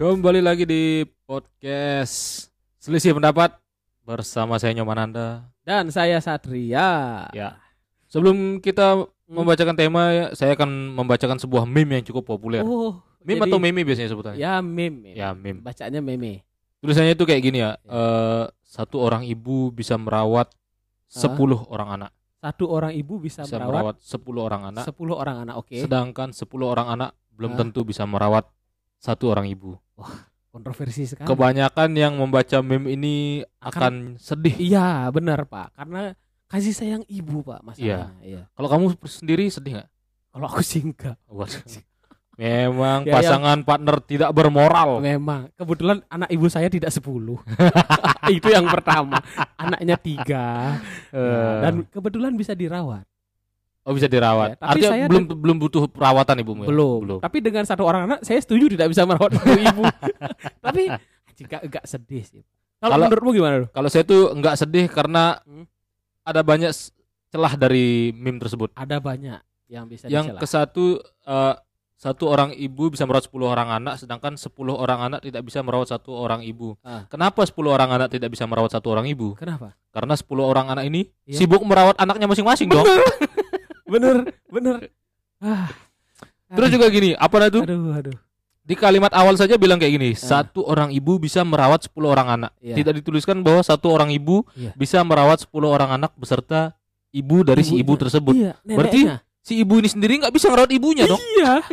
Kembali lagi di podcast Selisih Pendapat bersama saya Nyoman Anda. Dan saya Satria. Ya. Sebelum kita membacakan tema, ya, saya akan membacakan sebuah meme yang cukup populer. Oh, meme jadi- atau meme biasanya sebutannya? Ya meme. Ya, meme. Bacanya meme. Tulisannya itu kayak gini ya. Ya. eh, satu orang ibu bisa merawat 10 orang anak. Satu orang ibu bisa, Bisa merawat merawat 10 orang anak. 10 orang anak. Oke. Sedangkan 10 orang anak belum Ah. tentu bisa merawat satu orang ibu. Kontroversi sekali. Kebanyakan yang membaca meme ini akan sedih. Iya, benar, Pak. Karena kasih sayang ibu, Pak, masalahnya. Iya. Kalau kamu sendiri sedih nggak? Kalau aku sih enggak. Waduh. Memang Ya, pasangan partner tidak bermoral. Memang kebetulan anak ibu saya tidak 10. Itu yang pertama. Anaknya tiga. Eh, Dan kebetulan bisa dirawat. Oh bisa dirawat. Ya, tapi Artinya saya belum belum butuh perawatan ibumu ya? belum. Belum. Tapi dengan satu orang anak saya setuju tidak bisa merawat ibu. Tapi jika enggak sedih sih. Kalau Kalau- menurutmu gimana? Kalau saya tuh nggak sedih karena Hmm. ada banyak celah dari meme tersebut. Ada banyak yang bisa Yang dicela. ke satu eh, satu orang ibu bisa merawat 10 orang anak sedangkan 10 orang anak tidak bisa merawat satu orang ibu. Ah. Kenapa 10 orang anak tidak bisa merawat satu orang ibu? Kenapa? Karena 10 orang anak ini Iya. sibuk merawat anaknya masing-masing dong. Bener, bener. Ah. Terus juga gini, apa itu? aduh, aduh. Di kalimat awal saja bilang kayak gini, Ah. satu orang ibu bisa merawat 10 orang anak. Iya. Tidak dituliskan bahwa satu orang ibu Iya. bisa merawat 10 orang anak beserta ibu dari si ibu tersebut. Iya, Berarti neneknya. Si ibu ini sendiri nggak bisa merawat ibunya dong. Iya.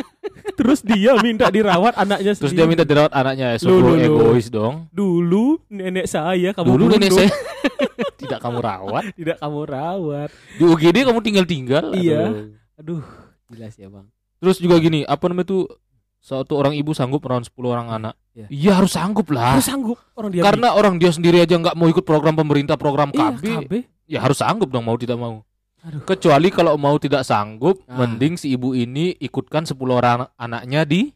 Terus dia minta dirawat anaknya Terus sendiri. dia minta dirawat anaknya, Loh, sungguh egois dong. Dulu nenek saya kamu Dulu nenek saya tidak kamu rawat. tidak kamu rawat. Di UGD kamu tinggal-tinggal. Iya. Aduh. Jelas ya, Bang. Terus juga gini, apa namanya itu satu orang ibu sanggup merawat 10 orang anak. Iya. Iya harus sanggup lah. Harus sanggup orang dia Karena orang dia sendiri aja nggak mau ikut program pemerintah, program Iya, KB, KB. ya harus sanggup dong mau tidak mau. Aduh. Kecuali kalau mau tidak sanggup, Ah. mending si ibu ini ikutkan 10 orang anaknya di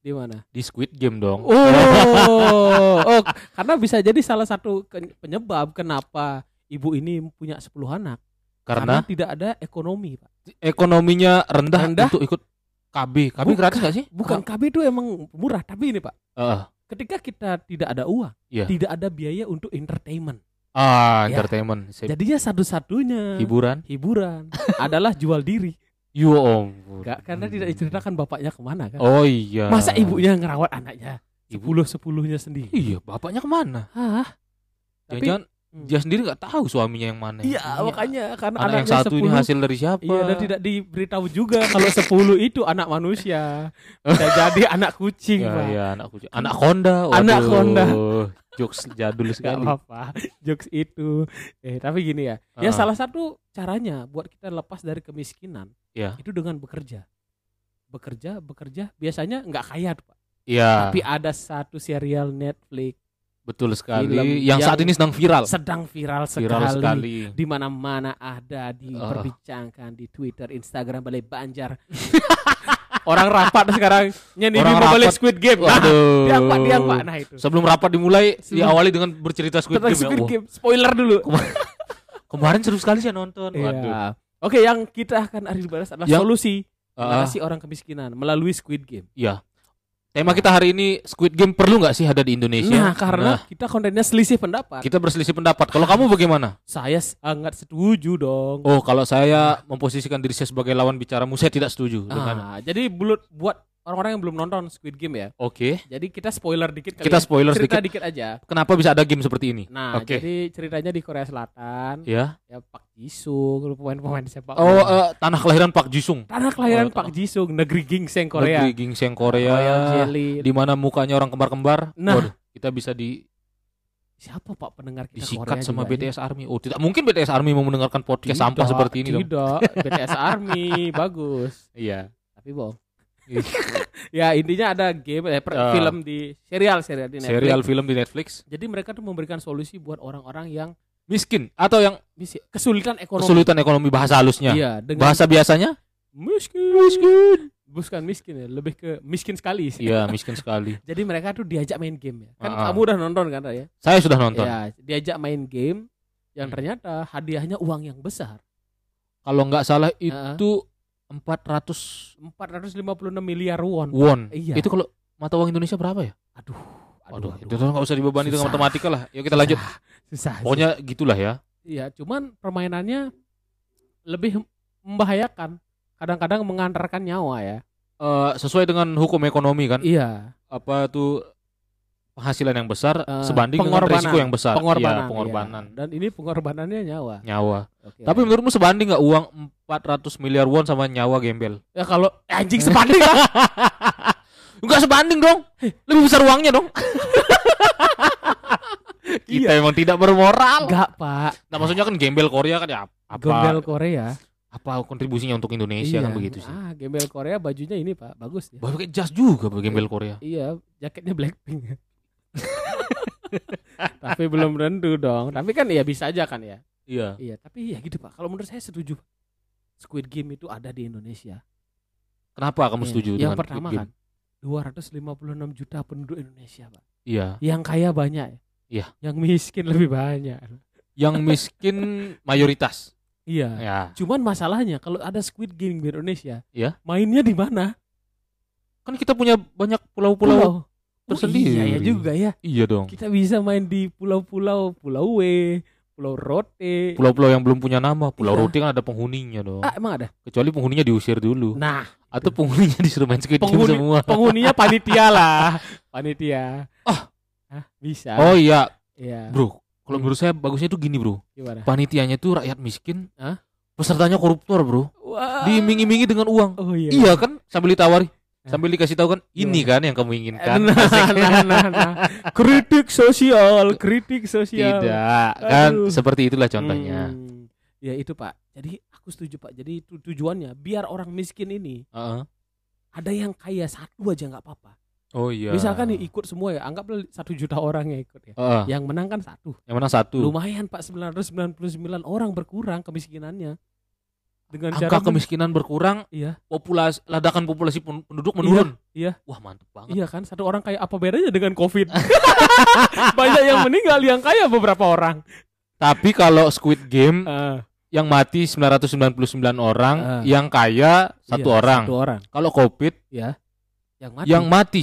Di mana? di Squid Game dong. Oh, oh, karena bisa jadi salah satu penyebab kenapa ibu ini punya 10 anak. Karena tidak ada ekonomi, Pak. ekonominya rendah, Rendah? untuk ikut KB. KB Bukan. gratis gak sih? Bukan KB itu emang murah, tapi ini, Pak. Eh, Ketika kita tidak ada uang, Iya. tidak ada biaya untuk entertainment. Ah, Ya. entertainment, Sip. Jadinya satu-satunya hiburan. hiburan adalah jual diri. Yo ampun. Enggak, karena tidak diceritakan bapaknya ke mana kan. Oh iya. Masa ibunya ngerawat anaknya? Ibu- Sepuluh sepuluhnya sendiri. Iya, bapaknya ke mana? Hah? Tapi Jangan Hmm. dia sendiri nggak tahu suaminya yang mana. iya, makanya karena Anak yang satu ini 10, hasil dari siapa? Iya, dan tidak diberitahu juga kalau 10 itu anak manusia. Bisa jadi anak kucing, Ya, Pak. iya, anak kucing. Anak Honda. Anak waduh. Honda. Jokes jadul Gak sekali. apa-apa, jokes itu. Eh, tapi gini ya. Ya Ah. salah satu caranya buat kita lepas dari kemiskinan Ya. itu dengan bekerja. Bekerja, bekerja. Biasanya nggak kaya, tuh, Pak. Iya, Tapi ada satu serial Netflix betul sekali. film Yang, saat yang ini sedang viral. sedang viral sekali. Viral sekali. Di mana-mana ada Ah. diperbincangkan di Twitter, Instagram, Balai Banjar. Orang rapat sekarang nyanyi Orang balik rapat. Squid Game. Nah, Waduh. diangkat, diangkat. Nah itu. Sebelum rapat dimulai Sebelum- diawali dengan bercerita Squid Tentang Game. ya. Squid Wah, Game. Spoiler dulu. Kemarin seru sekali saya nonton. Waduh. Iya. Oke, yang kita akan hari bahas adalah Yang- solusi mengatasi orang kemiskinan melalui Squid Game. Iya. Tema kita hari ini Squid Game perlu nggak sih ada di Indonesia? Nah, karena Nah, kita kontennya selisih pendapat. kita berselisih pendapat. Kalau kamu bagaimana? Saya sangat setuju dong. Oh, kalau saya memposisikan diri saya sebagai lawan bicaramu, saya tidak setuju dengan. Ah, jadi buat orang-orang yang belum nonton Squid Game ya. Oke. Jadi kita spoiler dikit kali Kita ya. spoiler Cerita sedikit. dikit aja. Kenapa bisa ada game seperti ini? Nah, Oke. jadi ceritanya di Korea Selatan Ya. ya Pak Jisung, pemain-pemain sepak Oh, eh, tanah kelahiran Pak Jisung. tanah kelahiran oh, Pak Jisung, negeri gingseng Korea. Negeri gingseng Korea. Di mana mukanya orang kembar-kembar. Nah. Waduh, kita bisa di Siapa Pak pendengar kita disikat Korea sama juga ini? BTS Army. Oh, tidak mungkin BTS Army mau mendengarkan podcast Tidak, sampah seperti ini dong. Tidak, BTS Army bagus. Iya. Tapi bohong. ya intinya ada game eh, per- Ah. film di serial serial di Netflix. Serial film di Netflix. Jadi mereka tuh memberikan solusi buat orang-orang yang Miskin atau yang kesulitan ekonomi. kesulitan ekonomi bahasa halusnya. Iya, dengan Bahasa biasanya? miskin. Miskin. Bukan miskin ya, lebih ke miskin sekali sih. Iya, miskin sekali. Jadi mereka tuh diajak main game ya. Kan Ah, ah. kamu udah nonton kan ya? Saya sudah nonton. Ya, diajak main game yang Hmm. ternyata hadiahnya uang yang besar. Kalau nggak salah Ah. itu 400 456 miliar won. won. Iya. Itu kalau mata uang Indonesia berapa ya? Waduh, itu tuh nggak usah dibebani dengan matematika lah. Yuk kita lanjut. Susah, susah. Pokoknya gitulah ya. Iya, cuman permainannya lebih membahayakan. Kadang-kadang mengantarkan nyawa ya. Eh, sesuai dengan hukum ekonomi kan. Iya, Apa tuh penghasilan yang besar Eh, sebanding dengan risiko yang besar. pengorbanan. Iya, pengorbanan. iya. Dan ini pengorbanannya nyawa. Nyawa. Oke. Tapi menurutmu sebanding nggak uang 400 miliar won sama nyawa gembel? ya kalau anjing sebanding lah. Enggak sebanding dong. Lebih besar uangnya dong. Kita emang tidak bermoral. Enggak, Pak. Nah, maksudnya kan gembel Korea kan ya apa Gembel Korea. apa kontribusinya untuk Indonesia kan begitu sih. Ah, gembel Korea bajunya ini, Pak. Bagus ya. Pakai jas juga gembel Korea. Iya, jaketnya Blackpink. Tapi belum tentu dong. Tapi kan ya bisa aja kan ya. Iya. Iya, tapi ya gitu, Pak. Kalau menurut saya setuju. Squid Game itu ada di Indonesia. Kenapa kamu Iya. setuju Yang dengan pertama Squid kan Game? 256 juta penduduk Indonesia, Pak. Iya. Yang kaya banyak. ya. Iya. Yang miskin lebih banyak. Yang miskin mayoritas. Iya. Ya. Cuman masalahnya kalau ada Squid Game di Indonesia, Iya. mainnya di mana? Kan kita punya banyak pulau-pulau. Pulau. tersendiri. Oh, iya, iya juga ya. Iya dong. Kita bisa main di pulau-pulau, Pulau W, Pulau Rote. Pulau-pulau yang belum punya nama. Pulau Iya. Roti kan ada penghuninya dong. Ah, emang ada? Kecuali penghuninya diusir dulu. Nah, Atau penghuninya disuruh main Squid Game Penghuni- semua. penghuninya panitia lah. Panitia. Ah. Hah, bisa. Oh iya, iya. bro. Kalau Hmm. menurut saya bagusnya itu gini, bro. Gimana? Panitianya itu rakyat miskin. Hah? Pesertanya koruptor, bro. Wah. Diiming-imingi dengan uang. Oh iya. Iya kan? Sambil ditawari. Hah? Sambil dikasih tahu kan, ini kan yang kamu inginkan. Nah, nah, nah, nah. Kritik sosial, kritik sosial. Tidak, kan Aduh. seperti itulah contohnya. Hmm. Ya itu Pak. Jadi aku setuju Pak. Jadi itu tujuannya biar orang miskin ini Heeh. ada yang kaya satu aja nggak apa-apa. Oh iya. Misalkan nih ikut semua ya, anggaplah satu juta orang yang ikut ya. Heeh. Yang menang kan satu. Yang menang satu. Lumayan Pak 999 orang berkurang kemiskinannya. Dengan Angka cara men- kemiskinan berkurang, Iya. populasi ledakan populasi pen- penduduk menurun. iya. Wah, mantep banget. Iya kan satu orang kaya apa bedanya dengan covid banyak yang meninggal yang kaya beberapa orang Tapi kalau Squid Game Ah, yang mati 999 orang, Ah. yang kaya satu iya, orang. satu orang Kalau Covid yang mati yang mati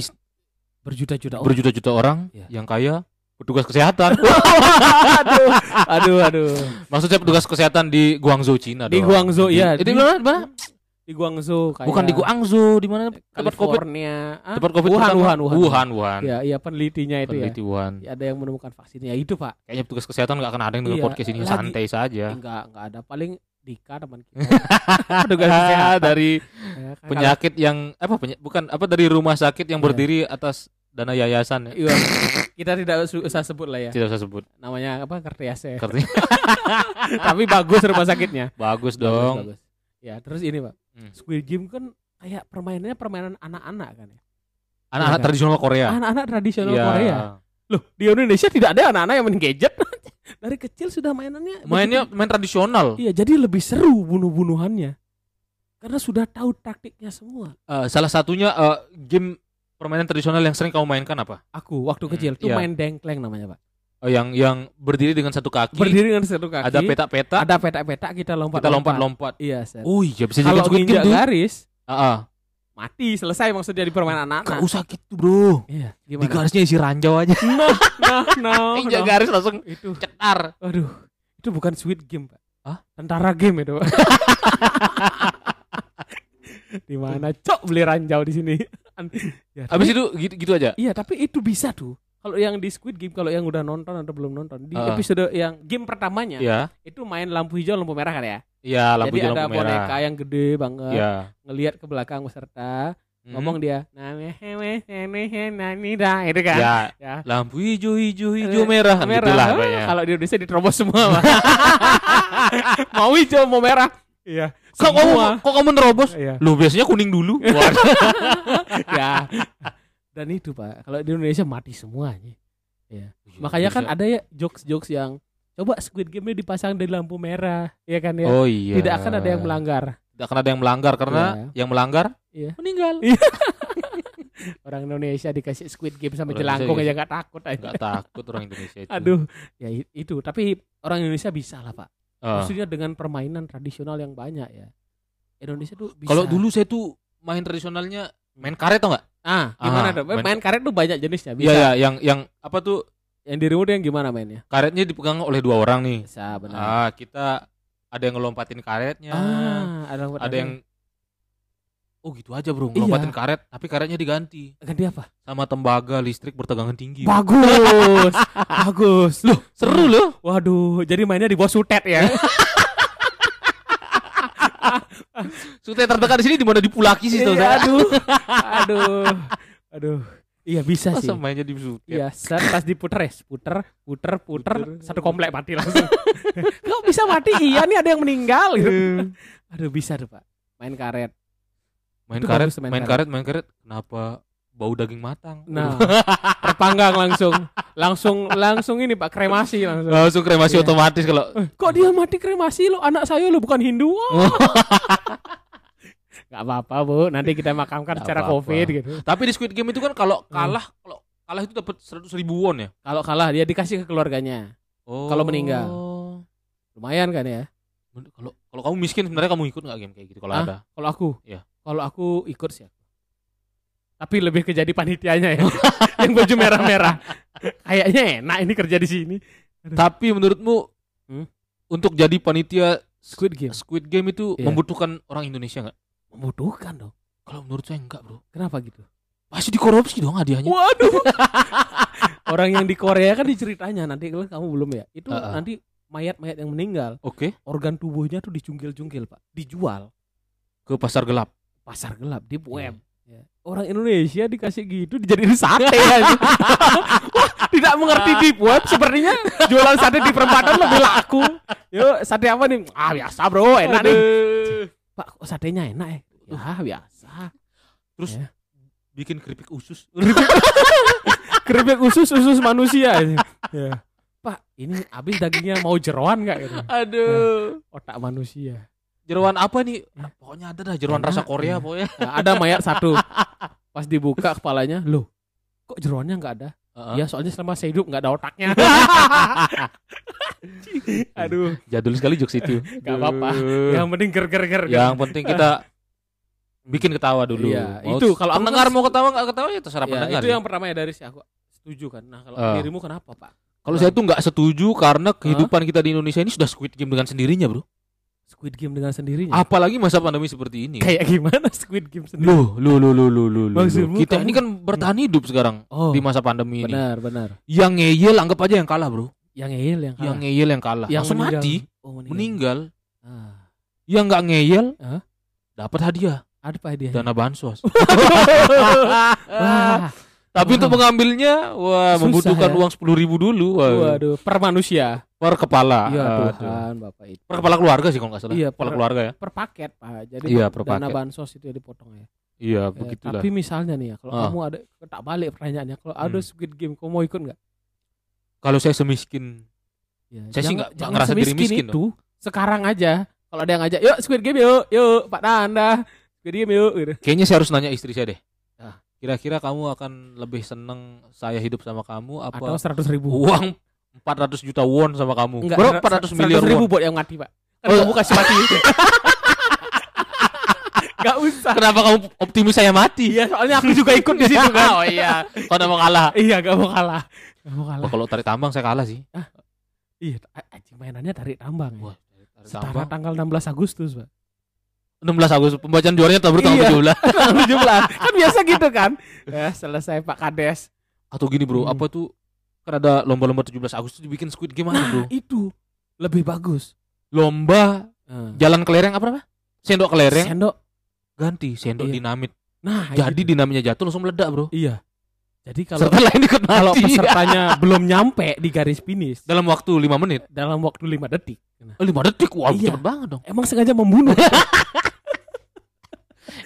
berjuta-juta orang berjuta-juta orang, Iya. yang kaya petugas kesehatan. aduh aduh aduh Maksudnya petugas kesehatan di Guangzhou, Cina di dong. Guangzhou Di- ya Eh, di mana? Di mana? di Guangzhou kayak Bukan di Guangzhou, di mana tempat Covid? Ah, Tempat Covid Wuhan? Wuhan Wuhan Wuhan, Wuhan. ya iya penelitinya itu Peneliti Wuhan. ya ada yang menemukan vaksinnya itu pak Kayaknya petugas kesehatan nggak akan ada yang dengar Iya, podcast ini lagi- santai saja. enggak enggak ada paling Dika teman kita petugas kesehatan dari Ya, kan, penyakit yang apa penya- bukan apa dari rumah sakit yang Iya. berdiri atas dana yayasan ya. Iya, kita tidak usah sebut lah ya Tidak usah sebut. namanya apa Kertiase Artinya tapi bagus rumah sakitnya bagus Bagus, dong. bagus. ya terus ini pak Hmm. Squid Game kan kayak permainannya permainan anak-anak kan ya Anak-anak kan? tradisional Korea. anak-anak tradisional Iya. Korea loh di Indonesia tidak ada anak-anak yang main gadget dari kecil sudah mainannya Mainnya begitu. main tradisional. iya jadi lebih seru bunuh-bunuhannya karena sudah tahu taktiknya semua Eh, salah satunya eh, game permainan tradisional yang sering kamu mainkan apa? aku waktu Hmm, kecil tuh iya. main dengkleng namanya pak Eh, yang yang berdiri dengan satu kaki, berdiri dengan satu kaki ada peta-peta, ada petak-petak kita lompat kita lompat-lompat. iya set. Oh iya bisa jadi kalau nginjak garis Ah, ah. mati selesai maksudnya di permainan anak-anak Gak usah gitu bro. iya Di gimana garisnya isi ranjau aja. nah nah nah, Injak nah. garis langsung itu cetar. aduh itu bukan sweet game pak Hah? tentara game itu pak di mana cok beli ranjau di sini ya, Habis tapi- itu gitu, gitu aja. iya tapi itu bisa tuh kalau yang di Squid Game kalau yang udah nonton atau belum nonton di Ah. episode yang game pertamanya Iya. itu main lampu hijau lampu merah kan ya Iya, lampu jadi hijau ada lampu merah. boneka yang gede banget Iya. ngelihat ke belakang peserta Hmm. ngomong dia nah nani dah itu kan Ya, ya lampu hijau hijau hijau Eh, merah, kan merah Ah, kalau di Indonesia diterobos semua mau hijau mau merah iya Kok kamu kok kamu nerobos? iya. Lu biasanya kuning dulu. Ya. Dan itu pak. Kalau di Indonesia mati semuanya makanya kan ada ya jokes jokes yang coba Squid Game ini dipasang di lampu merah. Ya kan ya? Oh iya. tidak akan ada yang melanggar. Tidak akan ada yang melanggar karena yang melanggar Iya. meninggal. orang Indonesia dikasih Squid Game sama Orang jelangkung Indonesia aja gak takut aja Enggak takut orang Indonesia itu. aduh. Ya itu. Tapi orang Indonesia bisa lah pak Ah. maksudnya dengan permainan tradisional yang banyak ya Indonesia tuh bisa Kalau dulu saya tuh main tradisionalnya main karet tau nggak? Ah, gimana Ah, tuh? Main, main- karet tuh banyak jenisnya. Iya Bisa. ya, yang yang apa tuh Yang di remote yang gimana mainnya? karetnya dipegang oleh dua orang nih. Bisa benar. Ah, kita ada yang ngelompatin karetnya, Ah, ada ada yang Oh gitu aja bro, Iya. ngelompatin karet, tapi karetnya diganti ganti apa? sama tembaga listrik bertegangan tinggi. Bagus. Bagus. Loh, seru loh. Waduh, jadi mainnya di bawah sutet ya. Sudah terdekat di sini di mana dipulaki sih Iya, saudara. aduh. Aduh. Aduh. Iya bisa sih. Masa mainnya di sutet? Iya, set pas diputer ya, puter, puter, puter, Puter. satu komplek mati langsung. Kok bisa mati? Iya nih ada yang meninggal gitu. Aduh bisa tuh pak, main karet. Main Itu karet, main main karet, main karet. Kenapa bau daging matang? Nah, terpanggang langsung, langsung, langsung ini pak kremasi langsung. langsung kremasi Iya. otomatis kalau Eh, Kok dia mati kremasi lo? Anak saya lo bukan Hindu. Gak apa-apa bu, nanti kita makamkan Nggak secara apa-apa. covid gitu. Tapi di Squid Game itu kan kalau Hmm. kalah, kalau kalah itu dapat seratus ribu won ya. Kalau kalah dia dikasih ke keluarganya, Oh. Kalau meninggal. lumayan kan ya? Kalau kalau kamu miskin sebenarnya kamu ikut nggak game kayak gitu kalau ada? Kalau aku, Iya. Kalau aku ikut sih. aku. Tapi lebih ke jadi panitianya ya, yang baju merah-merah. Kayaknya enak ini kerja di sini. Tapi menurutmu Hmm? untuk jadi panitia Squid Game Squid Game itu Iya. membutuhkan orang Indonesia nggak? membutuhkan dong. Kalau menurut saya enggak bro. Kenapa gitu? Pasti dikorupsi dong hadiahnya. Waduh. Orang yang di Korea kan diceritanya nanti kalau kamu belum ya. Itu Uh-uh. nanti mayat-mayat yang meninggal, Oke. organ tubuhnya tuh dicungkil-cungkil, Pak. Dijual Ke pasar gelap. Pasar gelap di web. Iya. Ya. Orang Indonesia dikasih gitu dijadiin sate ya. Wah, tidak mengerti di web sepertinya jualan sate di perempatan lebih laku. Yuk, sate apa nih? Ah, biasa, Bro. Enak nih. Pak, kok satenya enak ya? Ya, biasa. Terus Ya. bikin keripik usus. Keripik usus usus manusia. ya. Pak, ini habis dagingnya mau jeroan nggak gitu? Aduh. Otak manusia. Jeroan apa nih? Ya. Pokoknya ada dah jeroan Enak, rasa Korea ya. pokoknya. Nah, ada mayat satu. Pas dibuka kepalanya, loh, kok jeroannya nggak ada? Ya soalnya selama saya hidup nggak ada otaknya. Aduh, Jadul sekali jokes itu. nggak apa-apa. Yang penting ger ger ger. Yang penting kita bikin ketawa dulu. Iya, Mau itu kalau pendengar kan- mau ketawa nggak ketawa ya terserah Ya, pendengar. itu ya. yang pertama ya dari si aku setuju kan. Nah kalau Ah. dirimu kenapa pak? Kalau saya tuh nggak setuju karena kehidupan kita di Indonesia ini sudah Squid Game dengan sendirinya, bro. Squid Game dengan sendirinya. Apalagi masa pandemi seperti ini. Kayak gimana Squid Game sendiri? Loh, loh, loh, loh, loh, loh. Maksudmu Kita kamu- ini kan bertahan hidup sekarang Oh, di masa pandemi ini. benar benar. Yang ngeyel anggap aja yang kalah, bro. Yang ngeyel yang Yang kalah. ngeyel yang kalah. Yang Langsung meninggal. mati, Oh, meninggal. meninggal. Ah, Yang nggak ngeyel, Hah? dapat hadiah ada apa dia? dana bansos. Wah, Tapi Wah. untuk mengambilnya, wah Susah membutuhkan ya. uang sepuluh ribu dulu. Wah. waduh, per manusia. Per kepala. Iya Aduh. Tuhan, Bapak itu. Per kepala keluarga sih kalau nggak salah. Iya, kepala per- keluarga ya. Per paket, Pak. Jadi Iya, per dana paket. bansos itu ya dipotong ya. Iya, Eh, begitulah. tapi misalnya nih ya, kalau Ah. kamu ada tak balik pertanyaannya, kalau ada Hmm. Squid Game, kamu mau ikut nggak? Kalau saya semiskin Ya, Saya sih nggak- ngerasa diri semiskin miskin itu. Sekarang aja, kalau ada yang ngajak, yuk Squid Game yuk, yuk Pak Nanda, Squid Game yuk. Gitu. Kayaknya saya harus nanya istri saya deh. Ah. Kira-kira kamu akan lebih seneng saya hidup sama kamu apa Atau seratus ribu. uang 400 juta won sama kamu? Enggak, Bro, ser- 400 ser- miliar ribu won. buat yang mati, Pak. Kan Oh. kamu kasih mati. Gak usah. Kenapa kamu optimis saya mati? Iya, soalnya aku juga ikut di situ kan. oh iya. Kau udah mau kalah. Iya, gak mau kalah. Gak mau kalah. Oh, kalau tarik tambang saya kalah sih. Iya, a- anjing mainannya tarik tambang. Ya. Wah, tarik Setara tambang. tanggal 16 Agustus, Pak. 16 Agustus pembacaan juaranya tahun Iya. 17. Tanggal 17. kan biasa gitu kan. Ya, selesai Pak Kades. Atau gini, Bro, Hmm. apa tuh kan ada lomba-lomba 17 Agustus dibikin Squid Game aja, Bro. Nah, itu lebih bagus. Lomba Nah, jalan kelereng apa apa? Sendok kelereng Sendok. ganti sendok Iya. dinamit. Nah, Jadi itu. dinamitnya jatuh langsung meledak, Bro. iya. Jadi kalau Serta lain ikut mati. kalau pesertanya belum nyampe di garis finish dalam waktu 5 menit. dalam waktu 5 detik. Nah, Oh, 5 detik. Wah, Iya. cepet banget dong. emang sengaja membunuh.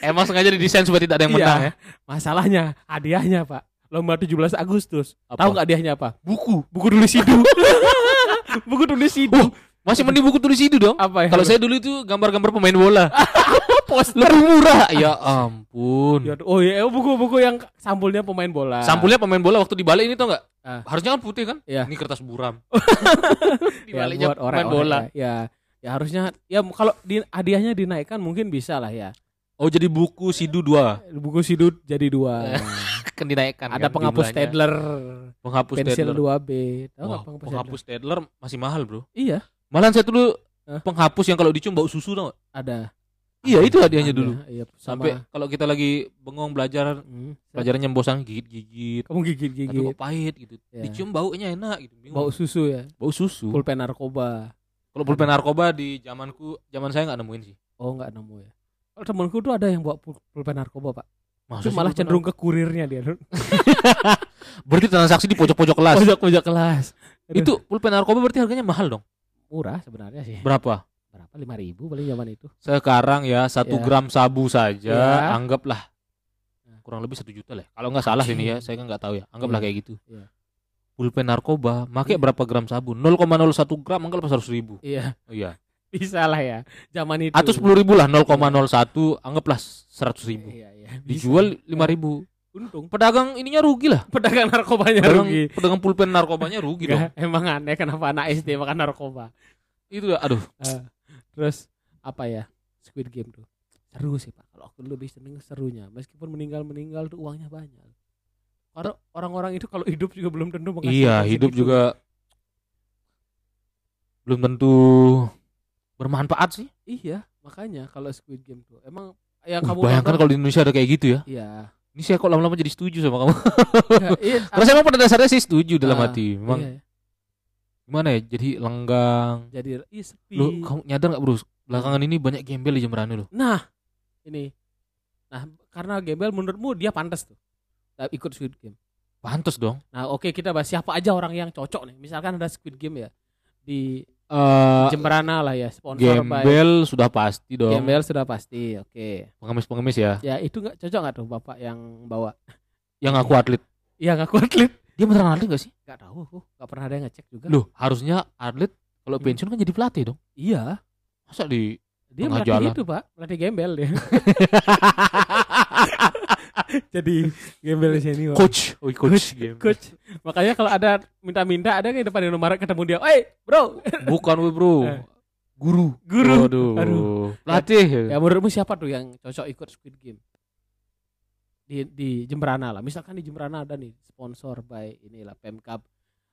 Emang sengaja didesain supaya tidak ada yang Iya. menang ya. Masalahnya hadiahnya, Pak. Lomba 17 Agustus. Apa? Tahu nggak hadiahnya apa? Buku. Buku tulis hidup. Buku tulis hidup. Masih mending buku tulis itu dong. apa ya? Kalau saya dulu itu gambar-gambar pemain bola. poster. Lebih murah. Ya ampun. Ya, Oh iya, buku-buku yang sampulnya pemain bola. Sampulnya pemain bola waktu dibalik ini tau nggak? Ah. Harusnya kan putih kan? Iya. Ini kertas buram. ya, Dibaliknya buat pemain orang bola. Ya. ya, ya harusnya ya kalau di, hadiahnya dinaikkan mungkin bisa lah ya. Oh jadi buku Sidu 2 Buku sidut jadi dua. kan dinaikkan Ada kan penghapus jumlahnya. Penghapus pensil Stadler. 2B. Tahu Wah, nggak penghapus penghapus masih mahal bro. Iya, Malahan saya dulu Hah? penghapus yang kalau dicium bau susu tau nggak? ada. Iya itu hadiahnya Ada, dulu. Iya, Sampai kalau kita lagi bengong belajar Hmm, pelajarannya bosan gigit-gigit kamu tapi gigit-gigit. kok pahit gitu. Iya. Dicium baunya enak gitu. Bingung. Bau susu ya. bau susu. Pulpen narkoba. Kalau pulpen narkoba di zamanku, zaman saya nggak nemuin sih. Oh, nggak nemu ya. Temanku tuh ada yang bawa pul- pulpen narkoba, Pak. Masa Itu malah cenderung ke kurirnya dia. berarti transaksi di pojok-pojok kelas. Pojok-pojok kelas. Aduh. Itu pulpen narkoba berarti harganya mahal dong. murah sebenarnya sih. Berapa? Berapa? Lima ribu paling zaman itu. Sekarang ya satu Ya. gram sabu saja, Ya. anggaplah kurang lebih satu juta lah. Kalau nggak salah ini ya, saya kan nggak tahu ya. Anggaplah Iya. kayak gitu. Iya. Pulpen narkoba, make Iya. berapa gram sabu? 0,01 gram, anggaplah seratus ribu. Iya, Oh, iya. Bisa lah ya. Zaman itu. Atau sepuluh ribu lah, 0,01, anggaplah seratus ribu. Iya, iya. Bisa. Dijual lima ribu. untung. Pedagang ininya rugi lah. Pedagang narkobanya Pedagang, rugi. pedagang pulpen narkobanya rugi dong. Emang aneh kenapa anak SD makan narkoba. Itu aduh. Eh, terus apa ya? Squid Game tuh. Seru sih, Pak. Kalau aku lebih seneng serunya. Meskipun meninggal-meninggal tuh uangnya banyak. Karena orang-orang itu kalau hidup juga belum tentu Iya, hidup segitu. juga belum tentu bermanfaat sih. Iya, makanya kalau Squid Game tuh emang yang Uh, kamu bayangkan kalau di Indonesia ada kayak gitu ya. Iya. Ini saya kok lama-lama jadi setuju sama kamu. Iya, iya, Karena saya emang pada dasarnya sih setuju dalam Ah, hati. Memang iya, gimana ya? Jadi lenggang. jadi iya sepi. Lu kamu nyadar nggak bro? Belakangan ini banyak gembel di Jemberane lo. Nah, ini. Nah, karena gembel menurutmu dia pantas tuh. eh, ikut Squid Game. Pantes dong. Nah, oke kita bahas siapa aja orang yang cocok nih. Misalkan ada Squid Game ya di Eh Jemberana lah ya, sponsor by gembel sudah pasti dong. Gembel sudah pasti. Oke. Pengemis-pengemis ya. Ya, itu nggak cocok nggak tuh Bapak yang bawa? Yang ngaku atlet. Iya, ngaku atlet. Dia beneran atlet gak sih? Nggak tahu aku, nggak pernah ada yang ngecek juga. Loh, harusnya atlet kalau Hmm. pensiun kan jadi pelatih dong. Iya, Masa di dia melatih jalan. itu, Pak. Melatih gembel dia. Jadi gembel senior. coach? Oh, coach. gembel. coach. Makanya kalau ada minta-minta ada yang depan Indomaret ketemu dia, "Eh, bro." Bukan we bro. Eh. Guru. Guru. Waduh. Aduh. Pelatih. Ya menurutmu siapa tuh yang cocok ikut Squid Game? Di di Jemberana lah. Misalkan di Jemberana ada nih sponsor by inilah Pemkap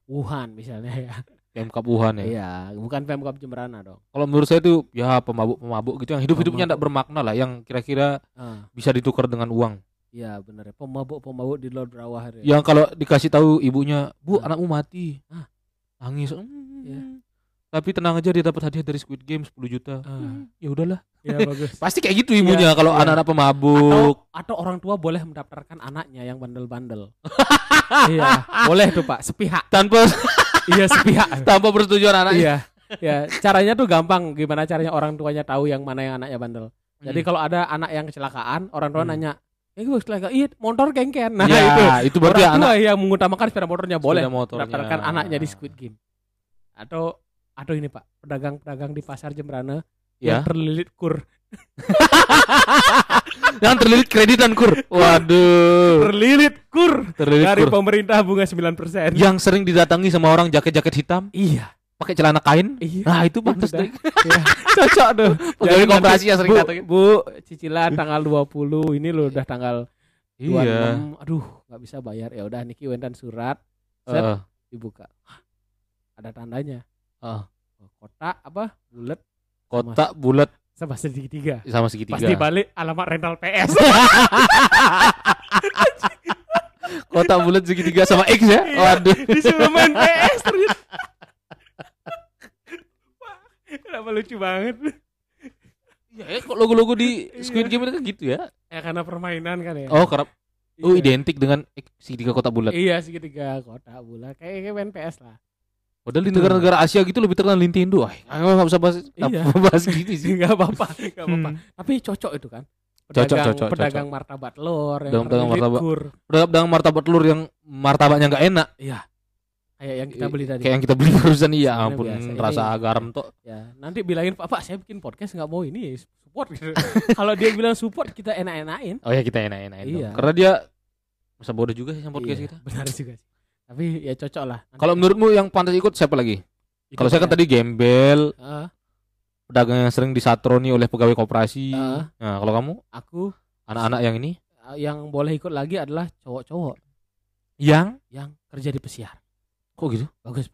Wuhan misalnya ya. Pemkap Wuhan ya. Iya, bukan Pemkap Jemberana dong. Kalau menurut saya itu ya pemabuk-pemabuk gitu yang hidup-hidupnya tidak bermakna lah yang kira-kira Ah, bisa ditukar dengan uang. Iya benar ya. Pemabuk-pemabuk di luar bawah ya. Yang kalau dikasih tahu ibunya, "Bu, Ah. anakmu mati." Ah. Nangis. "Hmm." Iya. Tapi tenang aja dia dapat hadiah dari Squid Game 10 juta. Hmm, ya udahlah. Iya bagus. Pasti kayak gitu ibunya kalau iya. anak-anak Atau pemabuk. atau orang tua boleh mendaftarkan anaknya yang bandel-bandel. iya, boleh tuh Pak, sepihak. tanpa Iya, sepihak. tanpa persetujuan anaknya. iya. Ya, caranya tuh gampang. Gimana caranya orang tuanya tahu yang mana yang anaknya bandel. Jadi Hmm. kalau ada anak yang kecelakaan, orang tua Hmm. nanya, "Eh, gue kecelakaan." Iya, motor kengken. Nah, Ya, itu. itu berarti orang tua anak yang mengutamakan sepeda motornya boleh mendaftarkan anaknya di Squid Game. Atau atau ini Pak, pedagang-pedagang di pasar Jemberana Ya. yang terlilit kur. Yang terlilit kreditan kur. Waduh. Terlilit kur Terlilit dari kur. pemerintah bunga 9%. Yang sering didatangi sama orang jaket-jaket hitam, Iya. Pakai celana kain. Iya. Nah, itu pantas dah. deh. Iya. Cocok tuh. Pegawai Jadi koperasi nanti, yang sering bu, datangin. Bu, cicilan tanggal 20, ini loh udah tanggal 26. Iya. Aduh, nggak bisa bayar. Ya udah niki wentan surat Set. Heeh. dibuka. Ada tandanya. Heeh. Kotak apa? Bulat Kotak bulat sama segitiga. sama segitiga. Pasti balik alamat rental PS. Kotak bulat segitiga sama X ya. Iya. Waduh. Disuruh main PS ternyata. Kenapa lucu banget? Ya, eh, kok logo-logo di Squid Game itu kan gitu ya. Ya karena permainan kan ya. Oh, kerap oh Iya. identik dengan X segitiga kotak bulat. Iya segitiga kotak bulat kayak kayak main PS lah. Padahal di negara-negara Asia gitu lebih terkenal Nintendo. Wah, nggak bisa bahas, nggak Iya. bahas gini sih. Enggak apa-apa, enggak apa-apa. Hmm. Tapi cocok itu kan. Cocok, Pedagang, cocok, pedagang martabak telur yang Pedagang- kur. Pedagang dengan martabak telur yang martabaknya nggak enak. Iya. Kayak yang kita beli tadi. Kayak yang kita beli barusan iya ampun biasa. Ini- rasa garam tuh. Ya, nanti bilangin Pak, Pak, saya bikin podcast nggak mau ini support gitu. Kalau dia bilang support kita enak-enakin. Oh ya kita enak-enakin dong. Iya. Karena dia masa bodoh juga sih sama podcast Iya, kita. Benar juga sih. Tapi ya cocok lah. Kalau menurutmu yang pantas ikut siapa lagi? Kalau saya kan ya. tadi gembel, Ah, pedagang yang sering disatroni oleh pegawai koperasi. Heeh. Nah, kalau kamu Aku anak-anak yang ini eh, yang boleh ikut lagi adalah cowok-cowok yang yang kerja di pesiar. Kok gitu? Bagus.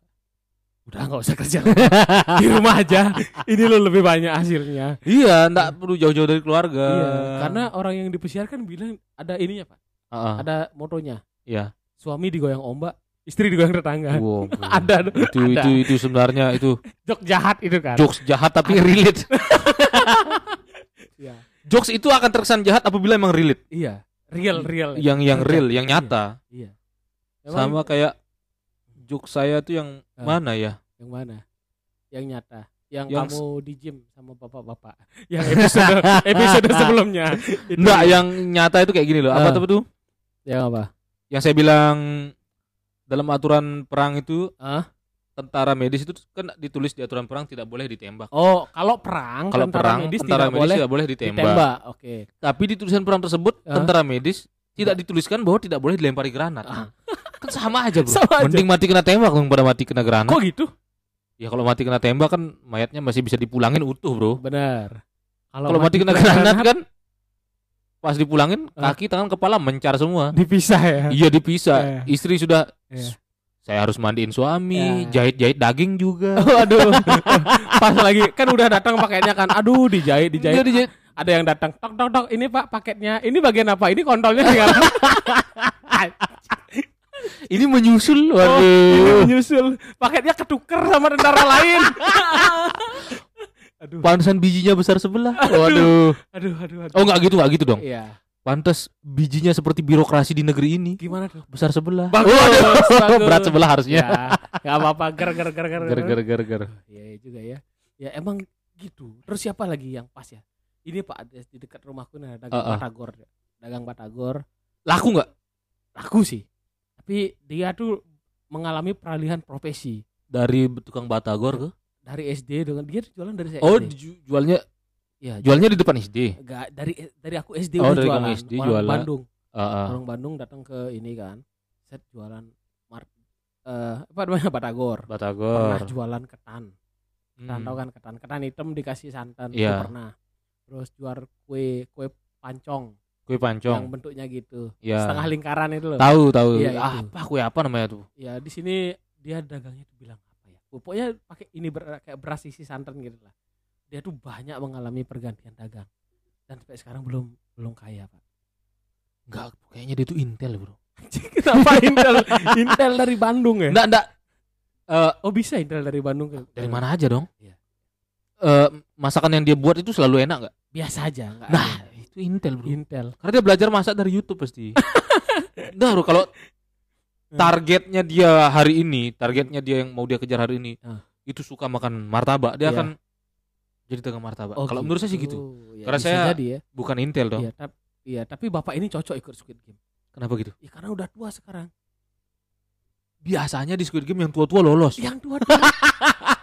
Udah nggak usah kerja di rumah aja. Ini lo lebih banyak hasilnya. Iya, enggak perlu jauh-jauh dari keluarga. Iya, karena orang yang di pesiar kan bilang ada ininya pak, Heeh. ada motonya. Iya. Suami digoyang ombak, istri digoyang tetangga. Wow. Ada itu ada. itu itu sebenarnya itu jok jahat itu kan. jokes jahat tapi relate. Iya. jokes itu akan terkesan jahat apabila emang relate. Iya, real real. Yang yang real, yang nyata. Iya. Sama Emang kayak jokes saya tuh yang Ah. mana ya? yang mana? Yang nyata. Yang, Yang kamu di gym sama bapak-bapak. Yang episode episode sebelumnya. Enggak, yang nyata itu kayak gini loh. Apa Ah. tuh tuh? Yang apa? Yang saya bilang dalam aturan perang itu Ah? tentara medis itu kan ditulis di aturan perang tidak boleh ditembak. Oh, kalau perang Kalau tentara perang medis tentara tidak medis boleh tidak boleh ditembak. ditembak. Oke. Tapi di tulisan perang tersebut Ah. tentara medis tidak dituliskan bahwa tidak boleh dilempari granat. Ah. Kan sama aja, Bro. Sama aja. Mending mati kena tembak dong pada mati kena granat. Kok gitu? Ya kalau mati kena tembak kan mayatnya masih bisa dipulangin utuh, Bro. Benar. Kalau mati kena granat kan pas dipulangin Ah. kaki tangan kepala mencar semua. dipisah ya. Iya dipisah. Eh. Istri sudah Iya. saya harus mandiin suami, Ya. jahit-jahit daging juga. Waduh. Pas lagi kan udah datang paketnya kan. Aduh, dijahit, Iya, dijahit. dijahit. Ada yang datang. Tok tok tok. Ini Pak paketnya. Ini bagian apa? Ini kontolnya tinggal. Ini menyusul. Oh, ini Waduh. menyusul. Paketnya ketuker sama tentara lain. aduh. Pantesan bijinya besar sebelah. Waduh. Aduh, aduh, aduh. Oh enggak gitu, enggak gitu dong. Iya. Pantes bijinya seperti birokrasi di negeri ini. Gimana tuh? Besar sebelah. Bagus, Waduh. bagus. Berat sebelah harusnya. Ya, nggak apa-apa. Ger ger ger ger. Ger ger ger ger. Iya iya juga ya. Ya emang gitu. Terus siapa lagi yang pas ya? Ini Pak ada di dekat rumahku nih ada dagang Uh-uh. batagor. Dagang batagor. Laku enggak? Laku sih. Tapi dia tuh mengalami peralihan profesi Dari tukang batagor ke? dari SD dengan dia jualan dari saya Oh, SD. ju- jualnya Iya, jualnya di depan SD. enggak dari dari aku SD Oh, dari jualan. SD Orang jualan. Bandung. Heeh. Orang Bandung datang ke ini kan. Set jualan mar eh apa namanya batagor. Pernah Batagor. jualan ketan. Ketan Hmm. tahu kan ketan. Ketan hitam dikasih santan. Iya. pernah. Terus jual kue kue pancong Kue yang pancong. bentuknya gitu. Iya. Setengah lingkaran itu loh. Tahu, tahu. Iya, Ah, itu. apa kue apa namanya tuh? Ya di sini dia dagangnya tuh bilang apa ya? Pokoknya pakai ini ber- kayak beras isi santan gitu lah. Dia tuh banyak mengalami pergantian dagang. Dan sampai sekarang belum belum kaya, Pak. Enggak, kayaknya dia tuh Intel, Bro. Kenapa Intel Intel dari Bandung ya? Enggak, enggak. Eh, Oh bisa Intel dari Bandung ke dari mana aja dong? Iya. Eh, masakan yang dia buat itu selalu enak nggak? Biasa aja, enggak Nah, ada. Itu Intel, Bro. Intel. Karena dia belajar masak dari YouTube pasti. Enggak, Bro, kalau targetnya dia hari ini, targetnya dia yang mau dia kejar hari ini, Ah. itu suka makan martabak, dia Iya. akan jadi dagang martabak. Oh, kalau menurut saya sih gitu. Ya, Karena saya jadi ya. Bukan Intel dong. Iya, tapi iya, tapi bapak ini cocok ikut Squid Game. Kenapa gitu? Ya karena udah tua sekarang. Biasanya di Squid Game yang tua-tua lolos. Yang tua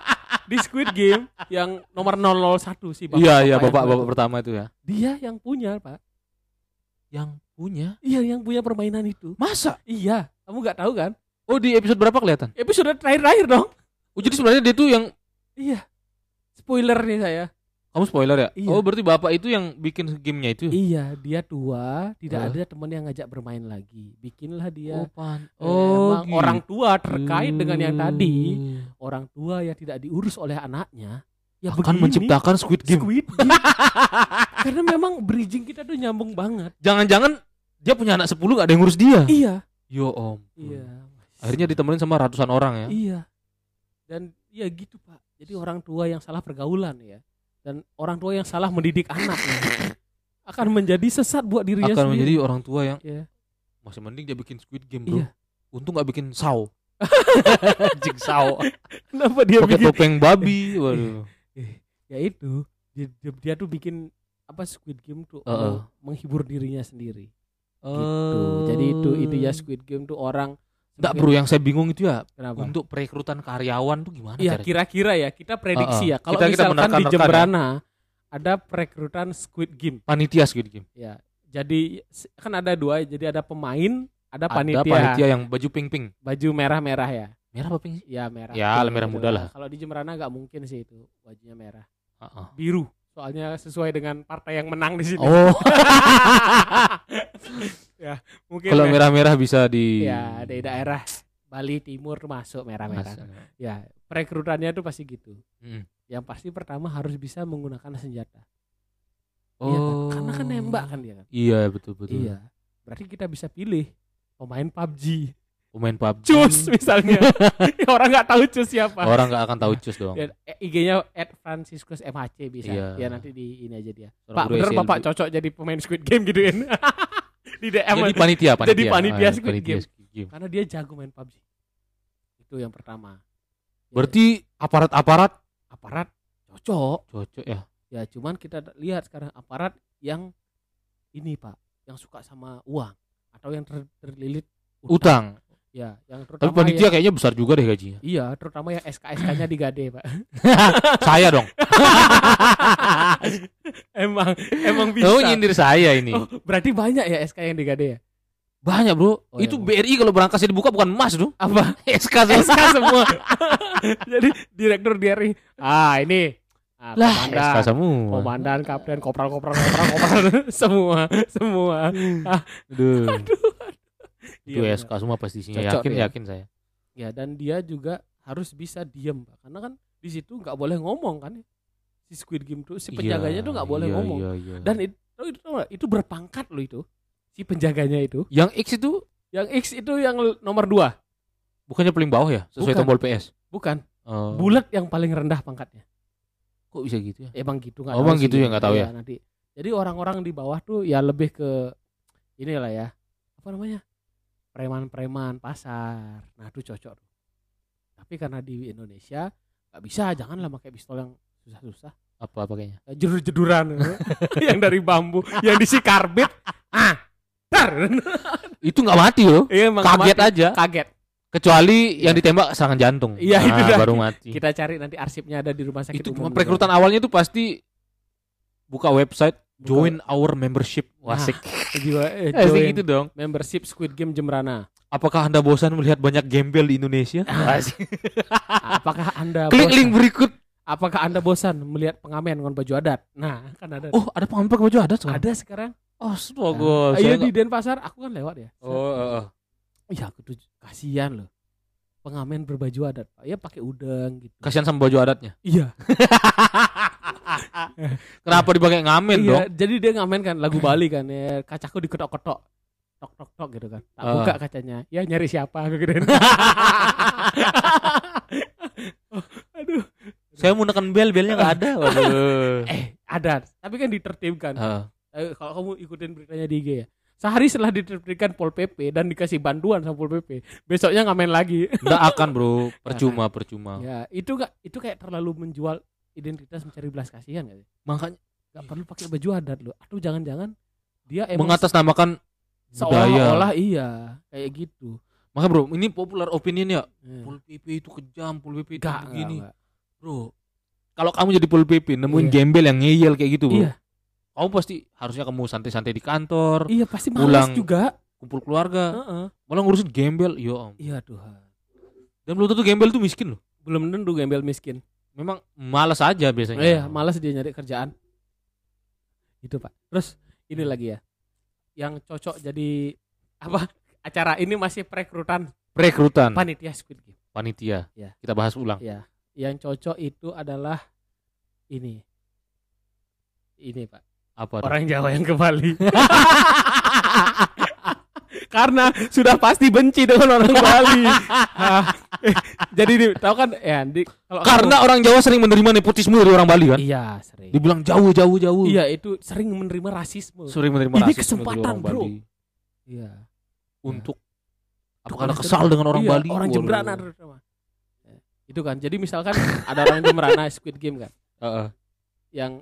di Squid Game yang nomor 001 sih bapak. iya, iya, yang bapak-bapak tua. pertama itu ya. Dia yang punya, Pak. Yang punya. Iya, yang punya permainan itu. Masa? Iya, kamu nggak tahu kan? Oh, di episode berapa kelihatan? Episode terakhir-terakhir dong. Oh, jadi sebenarnya dia tuh yang Iya. Spoiler nih saya. kamu spoiler ya? Iya. Oh, berarti bapak itu yang bikin gamenya itu. Iya, dia tua, tidak Hah? ada teman yang ngajak bermain lagi. Bikinlah dia. Oh, pan. Eh, Oh, orang tua terkait dengan yang tadi, gitu. Orang tua yang tidak diurus oleh anaknya, ya akan begini, menciptakan Squid Game. Squid Game. Karena memang bridging kita tuh nyambung banget. Jangan-jangan dia punya anak 10 gak ada yang ngurus dia. Iya, Yo om. iya. Akhirnya ditemenin sama ratusan orang ya. Iya. Dan ya gitu, Pak. Jadi orang tua yang salah pergaulan ya. Dan orang tua yang salah mendidik anak ya. akan menjadi sesat buat dirinya Akan sendiri. menjadi orang tua yang Iya. masih mending dia bikin Squid Game bro. Iya. Untung gak bikin saw. Jig saw. Kenapa dia Pakai bikin topeng babi. Waduh. ya itu dia, dia, dia tuh bikin apa Squid Game tuh Heeh. mau menghibur dirinya sendiri gitu. Oh. Jadi itu itu ya Squid Game tuh orang Enggak bro, yang saya bingung itu ya Kenapa? untuk perekrutan karyawan tuh gimana Iya kira-kira ya kita prediksi Heeh. ya kalau Kita- kita misalkan di menerka-nerka ya. Jemberana ada perekrutan Squid Game Panitia Squid Game. ya jadi kan ada dua jadi ada pemain ada Ada panitia, panitia yang baju pink-pink. baju merah-merah ya Merah apa pink sih? ya merah Ya, Pink merah muda lah. kalau di Jemberana nggak mungkin sih itu bajunya merah Heeh. biru. Soalnya sesuai dengan partai yang menang di sini. Oh, ya, mungkin kalau ya. merah-merah bisa di ya di daerah Bali Timur masuk merah-merah. Ya, perekrutannya tuh pasti gitu. Mm. Yang pasti pertama harus bisa menggunakan senjata. Oh. Iya kan? Karena kan nembak kan dia kan. Iya, betul betul. Iya. Berarti kita bisa pilih pemain PUBG. Pemain PUBG. Cus misalnya. Orang nggak tahu Cus siapa. Orang nggak akan tahu cus dong. Ya, eh, IG-nya Franciscus MHC bisa. Iya. Ya nanti di ini aja dia. Seorang Pak bener SLB. Bapak cocok jadi pemain Squid Game gituin. di DM. Jadi panitia, panitia. Jadi panitia Ah, Squid Game. Squid Game. Karena dia jago main PUBG. Itu yang pertama. Berarti aparat-aparat aparat cocok. cocok ya. Ya cuman kita lihat sekarang aparat yang ini Pak, yang suka sama uang atau yang ter- terlilit Utang. Ya, yang Tapi terutama panitia yang- kayaknya besar juga deh gajinya. Iya, terutama yang SK-SK-nya digade, Pak. saya dong. emang emang bisa. Oh, nyindir saya ini. Oh, berarti banyak ya SK yang digade ya? Banyak, Bro. Oh, Itu iya, BRI kalau berangkasnya dibuka bukan emas, dong. Apa? SK semua. SK semua. Jadi direktur DRI. Ah, ini. Ah, Lah, komandan, SK semua. komandan, kapten, kopral, kopral, kopral, kopral, semua, semua. Aduh. Itu Iya, SK semua pasti isinya. Cocok Yakin, dia. yakin saya. Ya, dan dia juga harus bisa diem, Pak. Karena kan di situ nggak boleh ngomong kan. Si Squid Game tuh si penjaganya Iya, tuh nggak boleh iya, ngomong. iya, iya. Dan itu itu, itu berpangkat loh itu. Si penjaganya itu. yang X itu Yang X itu yang nomor dua. bukannya paling bawah ya? Sesuai Bukan. tombol PS. Bukan. Oh. Bulat yang paling rendah pangkatnya. Kok bisa gitu ya? Emang gitu nggak Oh, emang gitu ya, nggak tahu Iya, ya? nanti. Jadi orang-orang di bawah tuh ya lebih ke inilah ya. Apa namanya? Preman-preman pasar. Nah, itu cocok. tuh. Tapi karena di Indonesia nggak bisa, janganlah pakai pistol yang susah-susah. Apa pakainya? Eh, Jedur-jeduran yang dari bambu, yang diisi karbit. Ah, dar. Itu nggak mati loh. Iya, Kaget mati. aja. Kaget. Kecuali yang ditembak serangan jantung. Iya, itu Nah, dah. baru mati. Kita cari nanti arsipnya ada di rumah sakit itu umum. cuma perekrutan awalnya tuh pasti buka website Buka- join our membership. Nah, Wasik. Jiwa, eh, join gitu dong. membership Squid Game Jembrana. Apakah Anda bosan melihat banyak gembel di Indonesia? Apakah Anda Klik bosan? link berikut. Apakah Anda bosan melihat pengamen dengan baju adat? Nah, kan ada. Oh, ada pengamen pakai baju adat sekarang? ada sekarang. Oh, astaga. Nah, iya di Denpasar, aku kan lewat ya. Oh, oh, oh. Iya, aku tuh kasihan loh. Pengamen berbaju adat, Pak. Ya pakai udang gitu. Kasihan sama baju adatnya. Iya. Kenapa dipakai ngamen iya, dong? jadi dia ngamen kan lagu Bali kan ya. Kacaku diketok-ketok. Tok tok tok gitu kan. Tak Ah. buka kacanya. Ya nyari siapa aku kirain. Aduh. Saya mau neken bel, belnya nggak ada. Waduh. Eh, ada. Tapi kan ditertibkan. Eh, kalau kamu ikutin beritanya di IG ya. Sehari setelah ditertibkan Pol PP dan dikasih bantuan sama Pol PP, besoknya ngamen lagi. nggak akan bro, percuma percuma. ya, itu gak itu kayak terlalu menjual identitas mencari belas kasihan gak sih? Makanya Gak perlu pakai baju adat loh. Atau jangan-jangan dia emang mengatasnamakan seolah-olah iya kayak gitu. Makanya bro, ini popular opinion ya. Eh, Pol PP itu kejam, Pol PP itu Gak, begini. gak, gak. Bro, kalau kamu jadi Pol PP nemuin Iya. gembel yang ngeyel kayak gitu, bro. Iya, Kamu pasti harusnya kamu santai-santai di kantor, iya pasti Pulang. malas juga. kumpul keluarga, Heeh. malah ngurusin gembel. Ya om. Iya Tuhan. Dan belum tentu gembel itu miskin loh. Belum tentu gembel miskin. Memang malas aja biasanya. Iya, malas dia nyari kerjaan. Itu Pak. Terus ini lagi ya. Yang cocok jadi apa? Acara ini masih perekrutan Perekrutan panitia Squid Game. panitia. Iya. Kita bahas ulang. Ya. Yang cocok itu adalah ini. Ini Pak. Apa? tuh? Orang Jawa yang ke Bali. Karena sudah pasti benci dengan orang Bali. Ah, eh, jadi nih, tahu kan ya, di, kalau Karena orang Jawa sering menerima nepotisme dari orang Bali kan. kamu- iya sering. Dibilang jauh jauh jauh. Iya, itu sering menerima rasisme. Sering menerima Ini rasisme dari kesempatan, orang bro. Bali Iya. untuk apakah Anda kan kesal dengan orang iya, Bali? Orang. Jembrana terutama. Ya, Itu kan. Jadi misalkan ada orang Jembrana Squid Game kan, Heeh, yang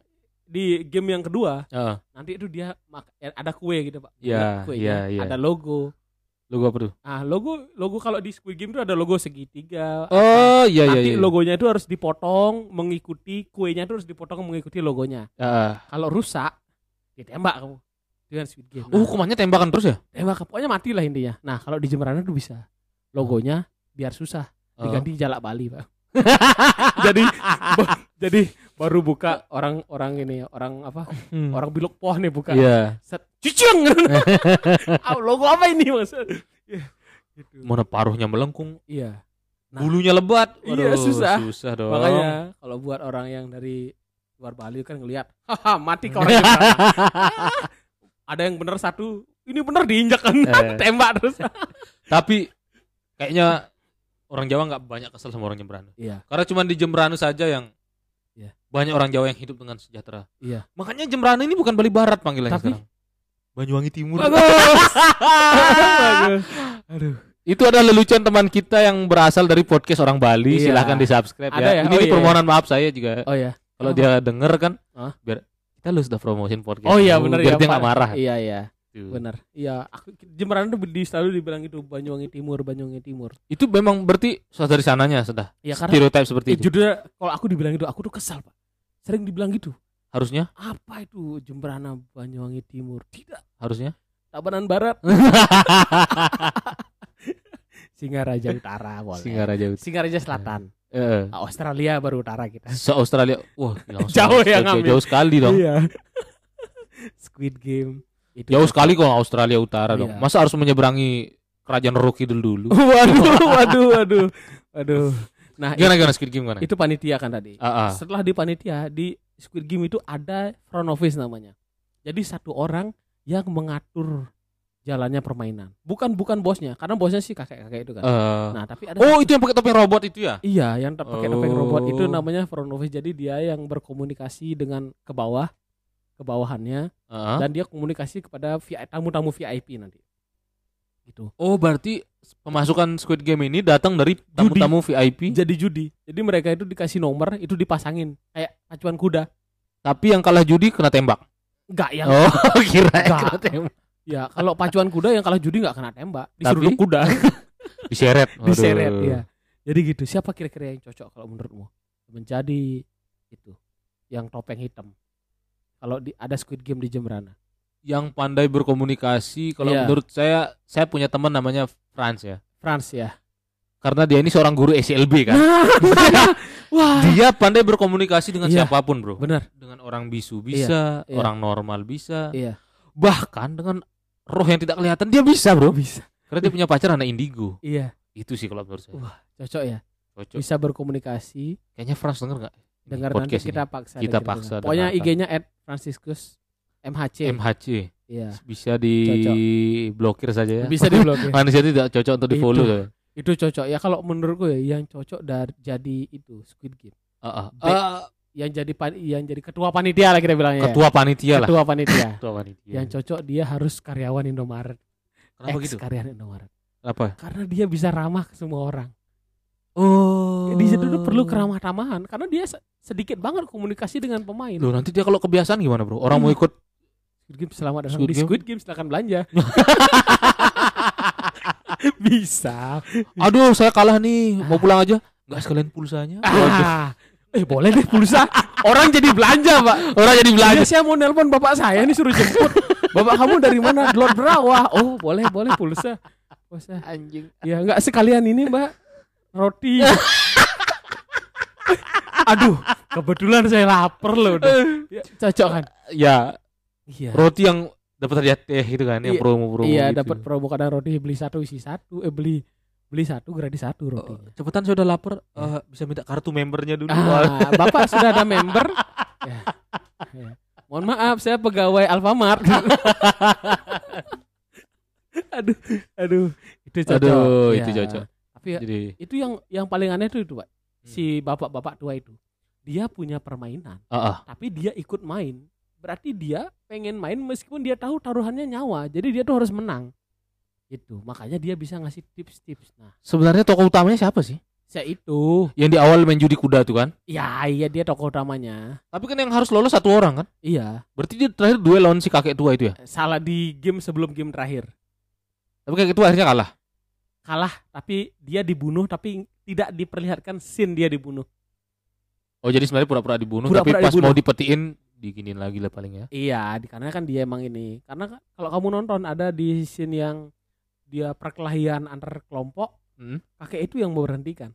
di game yang kedua heeh. nanti itu dia ya, ada kue gitu pak. Iya, Kuenya, iya, iya. Ada logo. Logo apa tuh? Ah logo logo kalau di Squid Game itu ada logo segitiga. Oh iya iya nanti iya. logonya itu harus dipotong mengikuti kuenya itu harus dipotong mengikuti logonya. Heeh. Kalau rusak ditembak kamu dengan Squid Game. Oh, Nah, hukumannya tembakan terus ya? tembak pokoknya mati lah intinya. Nah kalau di Jembrana itu bisa logonya biar susah Oh. diganti jalak Bali pak. jadi jadi baru buka orang-orang ini orang apa Hmm. orang bilok poh nih buka Iya. set cucung ah, logo apa ini maksud Ya, gitu. Mana paruhnya melengkung, iya Nah. bulunya lebat. Iya, susah. Susah dong. makanya kalau buat orang yang dari luar Bali kan ngelihat haha mati kau orang. Ah, ada yang bener satu ini bener diinjak kan Eh. tembak terus Tapi kayaknya orang Jawa nggak banyak kesel sama orang Jemberana. iya Karena cuma di Jemberana saja yang Iya. banyak orang Jawa yang hidup dengan sejahtera. Iya. Makanya Jemberana ini bukan Bali Barat panggilannya Tapi- sekarang. Banyuwangi Timur. bagus bagus aduh Itu adalah lelucon teman kita yang berasal dari podcast orang Bali. Iya. Silahkan di subscribe Ada ya. ya? Ini Oh, iya. permohonan maaf saya juga. oh ya Kalau dia denger kan, Hah? biar kita lu sudah promosin podcast. oh iya dulu, bener biar ya dia nggak Pak. marah. iya iya Tuh. bener iya aku Jemberan tuh di, selalu dibilang itu Banyuwangi Timur Banyuwangi Timur Itu memang berarti sudah dari sananya sudah. ya karena Stereotype seperti eh, itu. judulnya kalau aku dibilang itu aku tuh kesal pak sering dibilang gitu Harusnya, apa itu Jemberana Banyuwangi Timur tidak harusnya. Tabanan Barat Singaraja Utara boleh Singaraja. Singaraja Selatan Ah, Australia baru utara kita se Australia. Wah, Jauh ya jauh, jauh sekali dong. iya Squid Game itu Jauh sekali kalau Australia Utara dong. Iya. Masa harus menyeberangi kerajaan Rokidul dulu? waduh waduh waduh waduh nah Gimana gimana Squid Game gimana? itu panitia kan tadi Ah, ah. setelah di panitia di Squid Game itu ada front office namanya jadi satu orang yang mengatur jalannya permainan bukan bukan bosnya karena bosnya sih kakek kakek itu kan Eh, nah tapi ada oh, itu yang pakai topeng robot itu ya? Iya, yang pakai topeng robot itu Oh. namanya front office. Jadi dia yang berkomunikasi dengan ke bawah, ke bawahannya, Ah. dan dia komunikasi kepada tamu-tamu VIP nanti. Gitu. Oh, berarti pemasukan Squid Game ini datang dari tamu-tamu VIP. Jadi judi. Jadi mereka itu dikasih nomor, itu dipasangin kayak pacuan kuda. Tapi yang kalah judi kena tembak. Enggak yang Oh, kira Enggak. kena tembak. ya kalau pacuan kuda yang kalah judi nggak kena tembak, disuruh Tapi? kuda, Diseret. diseret ya. Jadi gitu. Siapa kira-kira yang cocok kalau menurutmu menjadi itu yang topeng hitam? Kalau di, ada Squid Game di Jemberana. Yang pandai berkomunikasi kalau Iya. menurut saya saya punya teman namanya Franz ya. France ya. Karena dia ini seorang guru SLB kan. Wah, Dia pandai berkomunikasi dengan Iya. siapa pun, Bro. benar. Dengan orang bisu bisa, iya. orang normal bisa, Iya. bahkan dengan roh yang tidak kelihatan dia bisa, Bro. Bisa. Karena dia punya pacar anak indigo. Iya, Itu sih kalau menurut saya. Wah, cocok ya. Cocok. Bisa berkomunikasi. Kayaknya Franz denger nggak? Dengar nanti podcast kita ini? paksa. Kita paksa Pokoknya dengarkan. IG-nya @franciscus MHC. MHC Iya. bisa di blokir saja ya. Bisa diblokir. Manusia tidak cocok untuk di follow. Itu. itu cocok ya kalau menurutku ya yang cocok dari jadi itu Squid Game. Baik. Yang jadi pan, yang jadi ketua panitia lah kita bilangnya. ya. ketua panitia lah. Ketua panitia. Ketua panitia. yang cocok dia harus karyawan Indomaret. Kenapa Ex gitu? karyawan Indomaret. Apa? Karena dia bisa ramah ke semua orang. Oh. Di situ tuh perlu keramah-tamahan karena dia sedikit banget komunikasi dengan pemain. Loh nanti dia kalau kebiasaan gimana bro? Orang mau Iya. ikut Squid Game selamat datang Squid di Game? Squid Game silakan belanja. Bisa. Aduh saya kalah nih Mau pulang aja Gak sekalian pulsanya. Ah. Eh boleh deh pulsa. Orang jadi belanja, Pak. Orang jadi belanja Belanja saya mau nelpon bapak saya nih suruh jemput. Bapak kamu dari mana? Lord Berawah. Oh, boleh, boleh pulsa. Pulsa. Anjing Ya enggak sekalian ini, Mbak. Roti. Aduh, kebetulan saya lapar loh. udah. Ya, cocok kan? Ya Iya. roti yang dapat hadiah teh gitu kan Yang Iya, promo-promo Iya, gitu. dapat promo kadang roti beli satu isi satu, eh beli beli satu gratis satu Oh, rotinya. Cepetan saya udah lapar Eh, Bisa minta kartu membernya dulu Ah, Bapak sudah ada member? Ya. Ya. Mohon maaf, saya pegawai Alfamart. aduh, aduh, itu cocok. Aduh Ya. itu cocok Tapi ya, Jadi itu yang yang paling aneh itu itu, Pak. Hmm. Si bapak-bapak tua itu. Dia punya permainan, ah, ah. tapi dia ikut main. Berarti dia pengen main meskipun dia tahu taruhannya nyawa. Jadi dia tuh harus menang. Itu, makanya dia bisa ngasih tips-tips. Nah, Sebenarnya tokoh utamanya siapa sih? saya itu, Yang di awal main judi kuda tuh kan ya iya dia tokoh utamanya. Tapi kan yang harus lolos satu orang kan Iya, Berarti dia terakhir duel lawan si kakek tua itu ya salah di game sebelum game terakhir. Tapi kakek tua akhirnya kalah kalah tapi dia dibunuh tapi tidak diperlihatkan scene dia dibunuh. Oh jadi sebenarnya pura-pura dibunuh Pura-pura Tapi pas dibunuh. mau dipetiin Diginiin lagi lah paling ya Iya, karena kan dia emang ini. Karena ka- kalau kamu nonton ada di scene yang dia perkelahian antar kelompok, Hmm. kakek itu yang memberhentikan.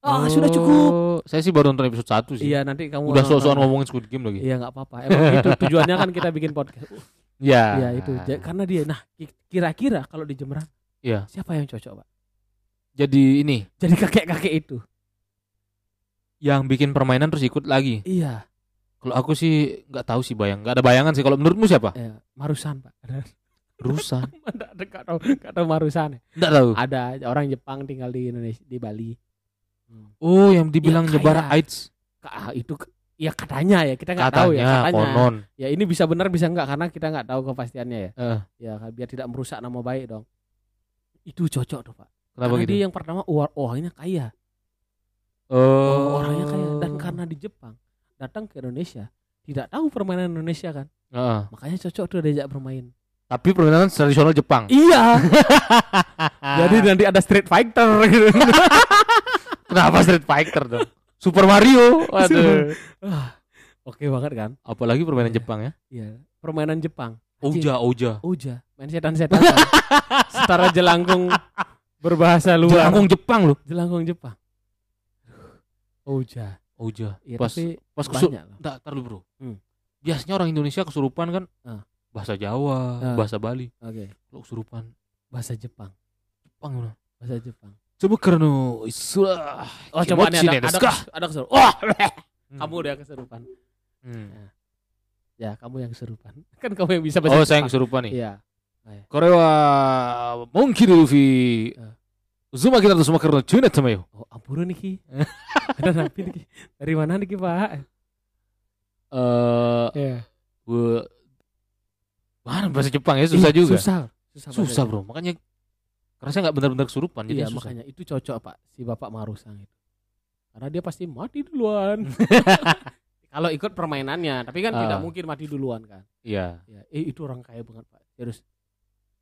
Ah, sudah cukup. Oh, Saya sih baru nonton episode 1 sih. Iya, nanti kamu Udah soal ngomongin Squid Game lagi. Iya, nggak apa-apa. Emang itu tujuannya kan kita bikin podcast. Iya. Iya, itu. Karena dia nah ki- kira-kira kalau di Jemberana Iya. siapa yang cocok, Pak? Jadi ini Jadi kakek-kakek itu. yang bikin permainan terus ikut lagi. Iya, Kalau aku sih nggak tahu sih bayang, nggak ada bayangan sih. Kalau menurutmu siapa? ya, Marusan, Pak. Rusan. Enggak tahu, enggak tahu Marusan. Nggak tahu. Ada orang Jepang tinggal di Indonesia di Bali. Oh, yang dibilang Ya, nyebar AIDS. Ka- itu ya katanya ya, kita nggak tahu ya Katanya, konon. Ya ini bisa benar bisa enggak karena kita nggak tahu kepastiannya ya. Eh, Ya biar tidak merusak nama baik dong. Itu cocok tuh, Pak. Kenapa karena gitu? dia yang pertama uang orangnya kaya. Oh, orangnya kaya dan karena di Jepang datang ke Indonesia tidak tahu permainan Indonesia kan Heeh. makanya cocok tuh diajak bermain Tapi permainan tradisional Jepang. iya jadi nanti ada Street Fighter gitu Kenapa Street Fighter dong? Super Mario. Waduh. Wah, oke banget kan Apalagi permainan Iya. Jepang ya. iya permainan Jepang Oja, Oja. Uja main setan-setan setara jelangkung berbahasa luar Jelangkung Jepang loh. jelangkung Jepang Uja Oja. iya pas tapi pas banyak loh Nggak, tar dulu, Bro. Hmm. Biasanya orang Indonesia kesurupan kan Ah. bahasa Jawa, Ah. bahasa Bali. oke Kalau kesurupan bahasa Jepang Jepang mana? bahasa Jepang Coba karena isu- oh coba ada ada, kes- ada keserupan wah Hmm. kamu udah keserupan Hmm. Ya, kamu yang kesurupan. Kan kamu yang bisa bahasa Oh, saya yang Jepang. kesurupan nih. Iya. これはモンキルフィあ渦巻きだとsemua karena Cina sama yo. Oh, ampun nih Ki. Ada napi nih Ki. Dari mana nih Ki, Pak? Eh, Iya. gua mana bahasa Jepang ya susah Ih, juga. Susah. Susah, bahasa Susah, Jepang. Bro. Makanya karena saya nggak benar-benar kesurupan jadi Iya, susah. makanya itu cocok, Pak, si Bapak Marusang itu. Karena dia pasti mati duluan. Kalau ikut permainannya, tapi kan Ah. tidak mungkin mati duluan kan. Iya. Ya, eh, itu orang kaya banget, Pak. Terus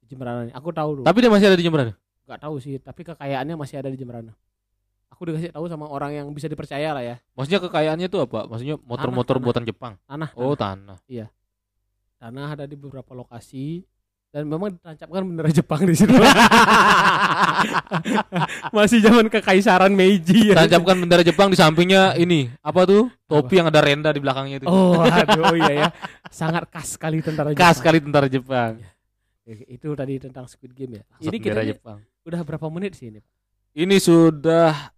di Jemberana. Aku tahu dulu. Tapi dia masih ada di Jemberana. Enggak tahu sih, tapi kekayaannya masih ada di Jemberana. Aku dikasih tahu sama orang yang bisa dipercaya lah ya. Maksudnya kekayaannya itu apa? Maksudnya motor-motor buatan Jepang. Tanah. Oh, tanah. tanah. tanah ada di beberapa lokasi dan memang ditancapkan bendera Jepang di situ. Masih zaman kekaisaran Meiji ya. Tancapkan bendera Jepang di sampingnya ini. Apa tuh? Topi yang ada renda di belakangnya itu. Oh, aduh oh iya ya. Sangat khas sekali tentara Khas Jepang. sekali tentara Jepang. Ya, Itu tadi tentang Squid Game ya. Ini kita Jepang. udah berapa menit sih ini? Pak? Ini sudah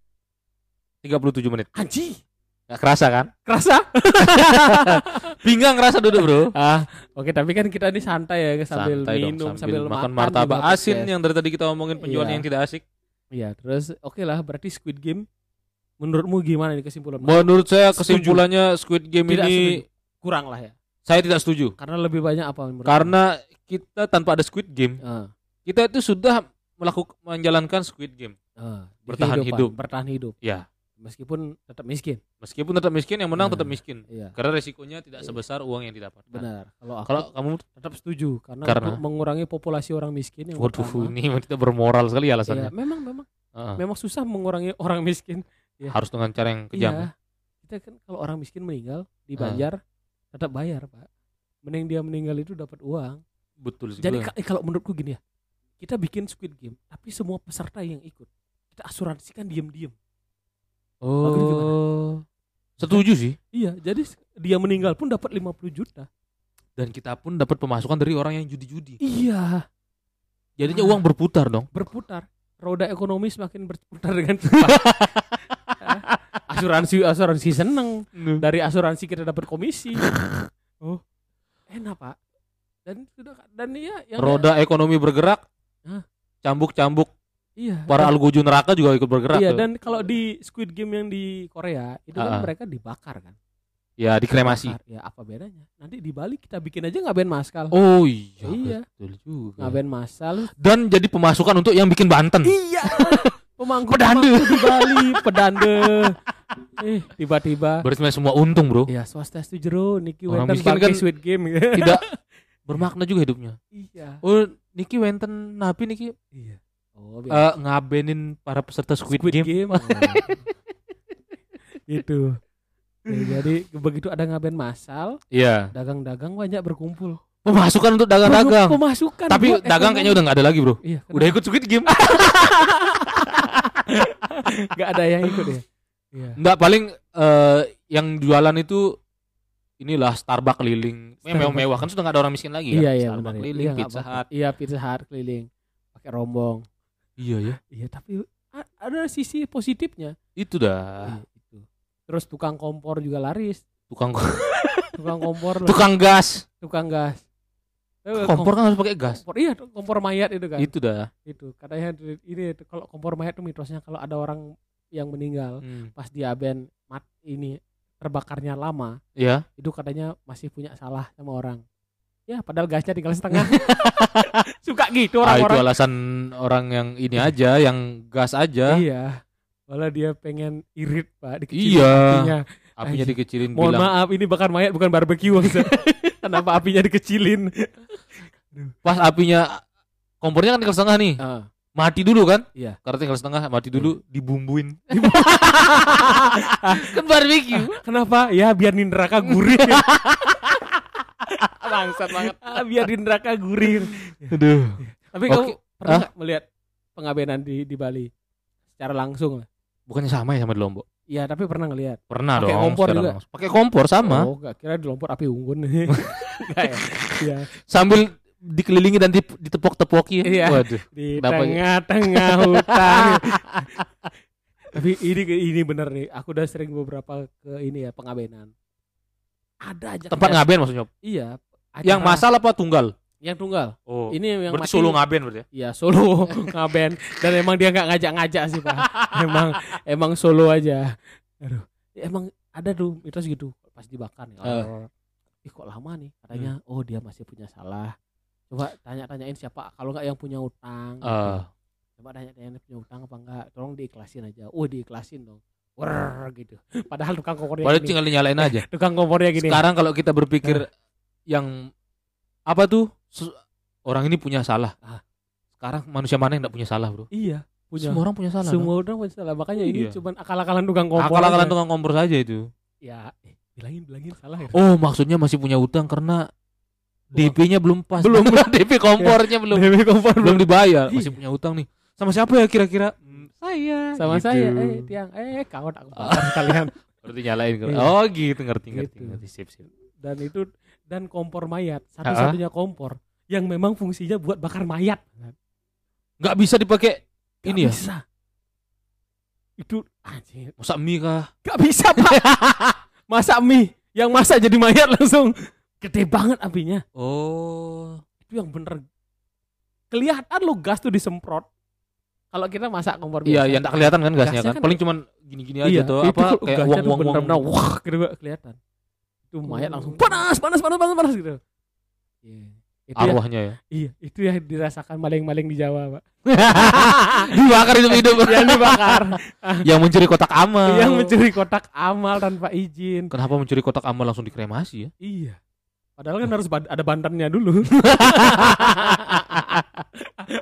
37 menit. Anji, Gak kerasa kan? kerasa? Pinggang kerasa duduk, Bro. ah, oke tapi kan kita ini santai ya sambil Santai dong, minum sambil, makan makan martabak asin yang dari tadi kita omongin penjualan Iya. yang tidak asik. Iya, terus oke lah berarti Squid Game menurutmu gimana nih kesimpulan? Menurut saya Setuju. kesimpulannya Squid Game Tidak ini setuju. kurang lah ya. saya tidak setuju. Karena lebih banyak apa menurut Karena kita tanpa ada Squid Game, Ah, kita itu sudah melakukan menjalankan Squid Game. di Bertahan hidup. bertahan hidup Ya, meskipun tetap miskin. meskipun tetap miskin yang menang Nah. tetap miskin. Iya, Karena resikonya tidak sebesar uang yang didapat. benar. Kalau aku Kalau kamu tetap setuju karena, Karena? untuk mengurangi populasi orang miskin yang waduh pertama. ini kita bermoral sekali Iya, alasannya. memang memang Heeh. memang susah mengurangi orang miskin. Iya. Harus dengan cara yang kejam. Iya. Kita kan kalau orang miskin meninggal di Ah. Banjar tetap bayar, Pak. Mending dia meninggal itu dapat uang. Betul sih. Jadi ka- kalau menurutku gini ya. Kita bikin Squid Game, tapi semua peserta yang ikut kita asuransikan diem-diem. Oh. Setuju sih. Iya, jadi dia meninggal pun dapat 50 juta. Dan kita pun dapat pemasukan dari orang yang judi-judi. Iya, Jadinya Ah. uang berputar dong. berputar. Roda ekonomi semakin berputar dengan cepat. asuransi asuransi seneng. Dari asuransi kita dapat komisi. oh, enak pak. Dan sudah dan iya yang Roda ekonomi bergerak. Cambuk-cambuk iya. para algojo neraka juga ikut bergerak. iya tuh. dan kalau di Squid Game yang di Korea itu kan Ah. mereka dibakar kan. ya dikremasi. Bakar. Ya apa bedanya? Nanti di Bali kita bikin aja ngaben maskal. Oh iya, Iya. betul juga. Ngaben masal. Dan jadi pemasukan untuk yang bikin Banten. Iya. Pemangku Pedande. di Bali, pedande. eh, tiba-tiba Berarti semua untung bro. ya swastiastu jero Niki Orang Wenten miskin bangke kan- Squid Game. Tidak bermakna juga hidupnya. iya. Oh Niki Wenten napi Niki Iya. Oh, eh, ngabenin para peserta Squid, Game. Oh. itu. Ya, jadi begitu ada ngaben masal, Iya. dagang-dagang banyak berkumpul. Pemasukan untuk dagang-dagang. Pemasukan. Tapi buat dagang ekonomi. kayaknya udah nggak ada lagi bro. Iya, Udah ikut Squid Game. nggak ada yang ikut ya. Iya. Enggak paling eh, yang jualan itu inilah Starbucks keliling. Starbucks. mewah-mewah kan sudah nggak ada orang miskin lagi kan. Iya iya Starbucks keliling, Iya, Pizza. Hut. Iya Pizza Hut keliling pakai rombong. Iya ya. Iya tapi ada sisi positifnya. Itu dah. Iya, itu. Terus tukang kompor juga laris. Tukang Tukang kompor tukang gas. tukang gas. Eh, Kompor kan harus pakai gas. kompor iya kompor mayat itu kan. Itu dah. Itu katanya ini kalau kompor mayat tuh mitosnya kalau ada orang yang meninggal Hmm. pas dia ben mat ini terbakarnya lama Ya. itu katanya masih punya salah sama orang. Ya padahal gasnya tinggal setengah. Suka gitu Ah, itu orang-orang. alasan orang yang ini aja, yang gas aja. Iya. Malah dia pengen irit pak dikecilin Iya. apinya. Apinya Anjing. dikecilin Mohon bilang. maaf ini bakar mayat bukan barbeque. Kenapa apinya dikecilin? Pas apinya kompornya kan tinggal setengah nih. Ah. Mati dulu kan? Iya. Karena tinggal setengah, mati dulu dibumbuin. kan barbecue. Kenapa? Ya biar di neraka gurih. Bangsat banget. Ah, biar di neraka gurih. Aduh. Tapi Oke. kamu pernah Ah. melihat pengabenan di di Bali secara langsung lah? Bukannya sama ya sama di Lombok? Iya, tapi pernah ngelihat. Pernah Pakai dong. kompor juga? Pakai kompor sama. Oh, gak kira di Lombok api unggun. Ya? Iya, Sambil dikelilingi dan ditepok-tepoki. Iya. Waduh. di ya? tengah-tengah hutan. tapi ini ini bener nih, aku udah sering beberapa ke ini ya pengabenan. Ada aja Tempat ngaben maksudnya. Iya. Yang acara- masal apa tunggal? yang tunggal. Oh. Ini yang berarti mati- solo ngaben berarti ya? Iya solo ngaben dan emang dia nggak ngajak-ngajak sih pak. emang emang solo aja. Aduh, ya, emang ada tuh mitos gitu pas dibakar nih. Eh. Ih kok lama nih? Katanya oh dia masih punya salah. Coba tanya-tanyain siapa kalau nggak yang punya utang. gitu. Eh. Coba tanya-tanya punya utang apa enggak. Tolong diikhlasin aja. Oh diikhlasin dong. Wer gitu. Padahal tukang kompornya Padahal gini. tinggal dinyalain aja. Tukang kompornya gini. Sekarang kalau kita berpikir yang apa tuh orang ini punya salah. Ah. Sekarang manusia mana yang tidak punya salah, Bro? iya punya. Semua orang punya salah. Semua orang punya salah. Makanya ini Iya. cuman akal-akalan tukang kompor. Akal-akalan tukang kompor saja itu. Ya, eh, bilangin bilangin salah ya. Oh, maksudnya masih punya utang karena DP-nya belum pas. Belum. DP kompornya belum Dewi kompor belum dibayar. Masih punya utang nih. Sama siapa ya kira-kira? Hmm, saya. sama Gitu. saya eh tiang eh kawan aku kalian Berarti nyalain. Iya. Oh, gitu ngerti ngerti Gitu. ngerti. Sip, sip. dan itu dan kompor mayat satu-satunya kompor yang memang fungsinya buat bakar mayat Nggak bisa dipakai Gak ini ya. bisa. itu anjir Masak mie kah? gak bisa pak masak mie yang masak jadi mayat langsung gede banget apinya Oh. itu yang bener kelihatan lo gas tuh disemprot kalau kita masak kompor Iya, biasa yang tak kelihatan kan gasnya, Gasnya kan. kan- Paling cuman gini-gini aja iya, tuh itu apa kayak gasnya wong tuh wong wong. bener-bener wah gitu kelihatan itu mayat langsung Oh. panas panas panas panas panas gitu Iya. itu ya, Arwahnya ya. iya itu yang dirasakan maling-maling di Jawa pak Dibakar hidup-hidup. yang dibakar yang mencuri kotak amal. yang mencuri kotak amal tanpa izin Kenapa mencuri kotak amal langsung dikremasi ya? iya padahal kan harus ada bantannya dulu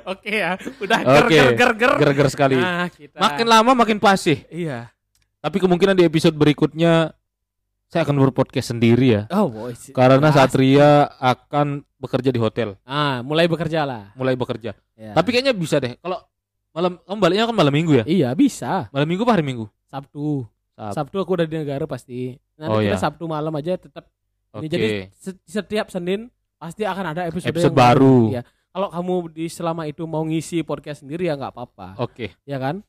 oke ya udah ger ger ger ger Ger-ger sekali. nah kita Makin lama makin pasih. iya Tapi kemungkinan di episode berikutnya saya akan berpodcast sendiri ya. oh boys Karena Pasti. Satria akan bekerja di hotel, ah mulai bekerja lah mulai bekerja. Ya. Tapi kayaknya bisa deh. Kalau malam kamu baliknya kan malam minggu ya? iya bisa Malam minggu apa hari minggu? Sabtu Sab- Sabtu aku udah di negara pasti nanti Oh, kita iya. Sabtu malam aja tetap Ini jadi se- setiap Senin pasti akan ada episode, Episode yang baru. Iya. Kalau kamu di selama itu mau ngisi podcast sendiri ya nggak apa-apa, Oke. ya kan?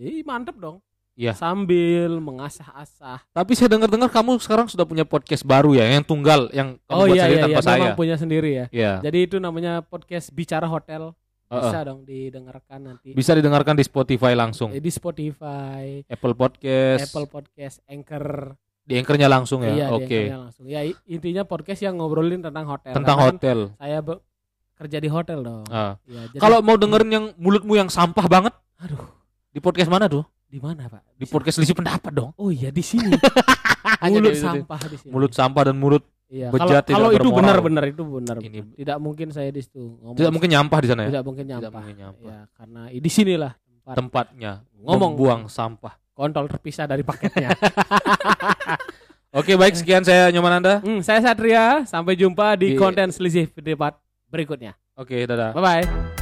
Ih mantep dong. Iya. Sambil mengasah-asah. Tapi saya dengar-dengar kamu sekarang sudah punya podcast baru ya, yang tunggal, yang kamu oh buat iya sendiri iya, iya tanpa saya. memang punya sendiri ya. Iya. Jadi itu namanya podcast bicara hotel. Bisa dong didengarkan nanti Bisa didengarkan di Spotify langsung. Eh, di Spotify, Apple Podcast, Apple Podcast, Anchor. Di Anchor-nya langsung ya. Iya, di Oke. Langsung. Ya intinya podcast yang ngobrolin tentang hotel. Tentang Karena hotel. Saya be- kerja di hotel dong. Ah. Ya, jadi- Kalau mau dengerin yang mulutmu yang sampah banget, aduh, di podcast mana tuh? di mana, Pak? Di podcast lisi pendapat dong. Oh iya di sini. Mulut di- di- sampah di sini. Mulut sampah dan mulut Iya. bejat Kalau tidak kalau itu benar-benar itu benar. Ini- Tidak mungkin saya di situ ngomong. tidak mungkin nyampah di sana ya. Tidak mungkin Tidak nyampah. mungkin nyampah. Ya, karena di sinilah tempat Tempatnya Ngomong. buang sampah. Kontol terpisah dari paketnya. Oke, baik sekian saya Nyoman Anda. hmm, saya Satria, sampai jumpa di Di- konten selisih debat berikutnya. Oke, dadah. Bye bye.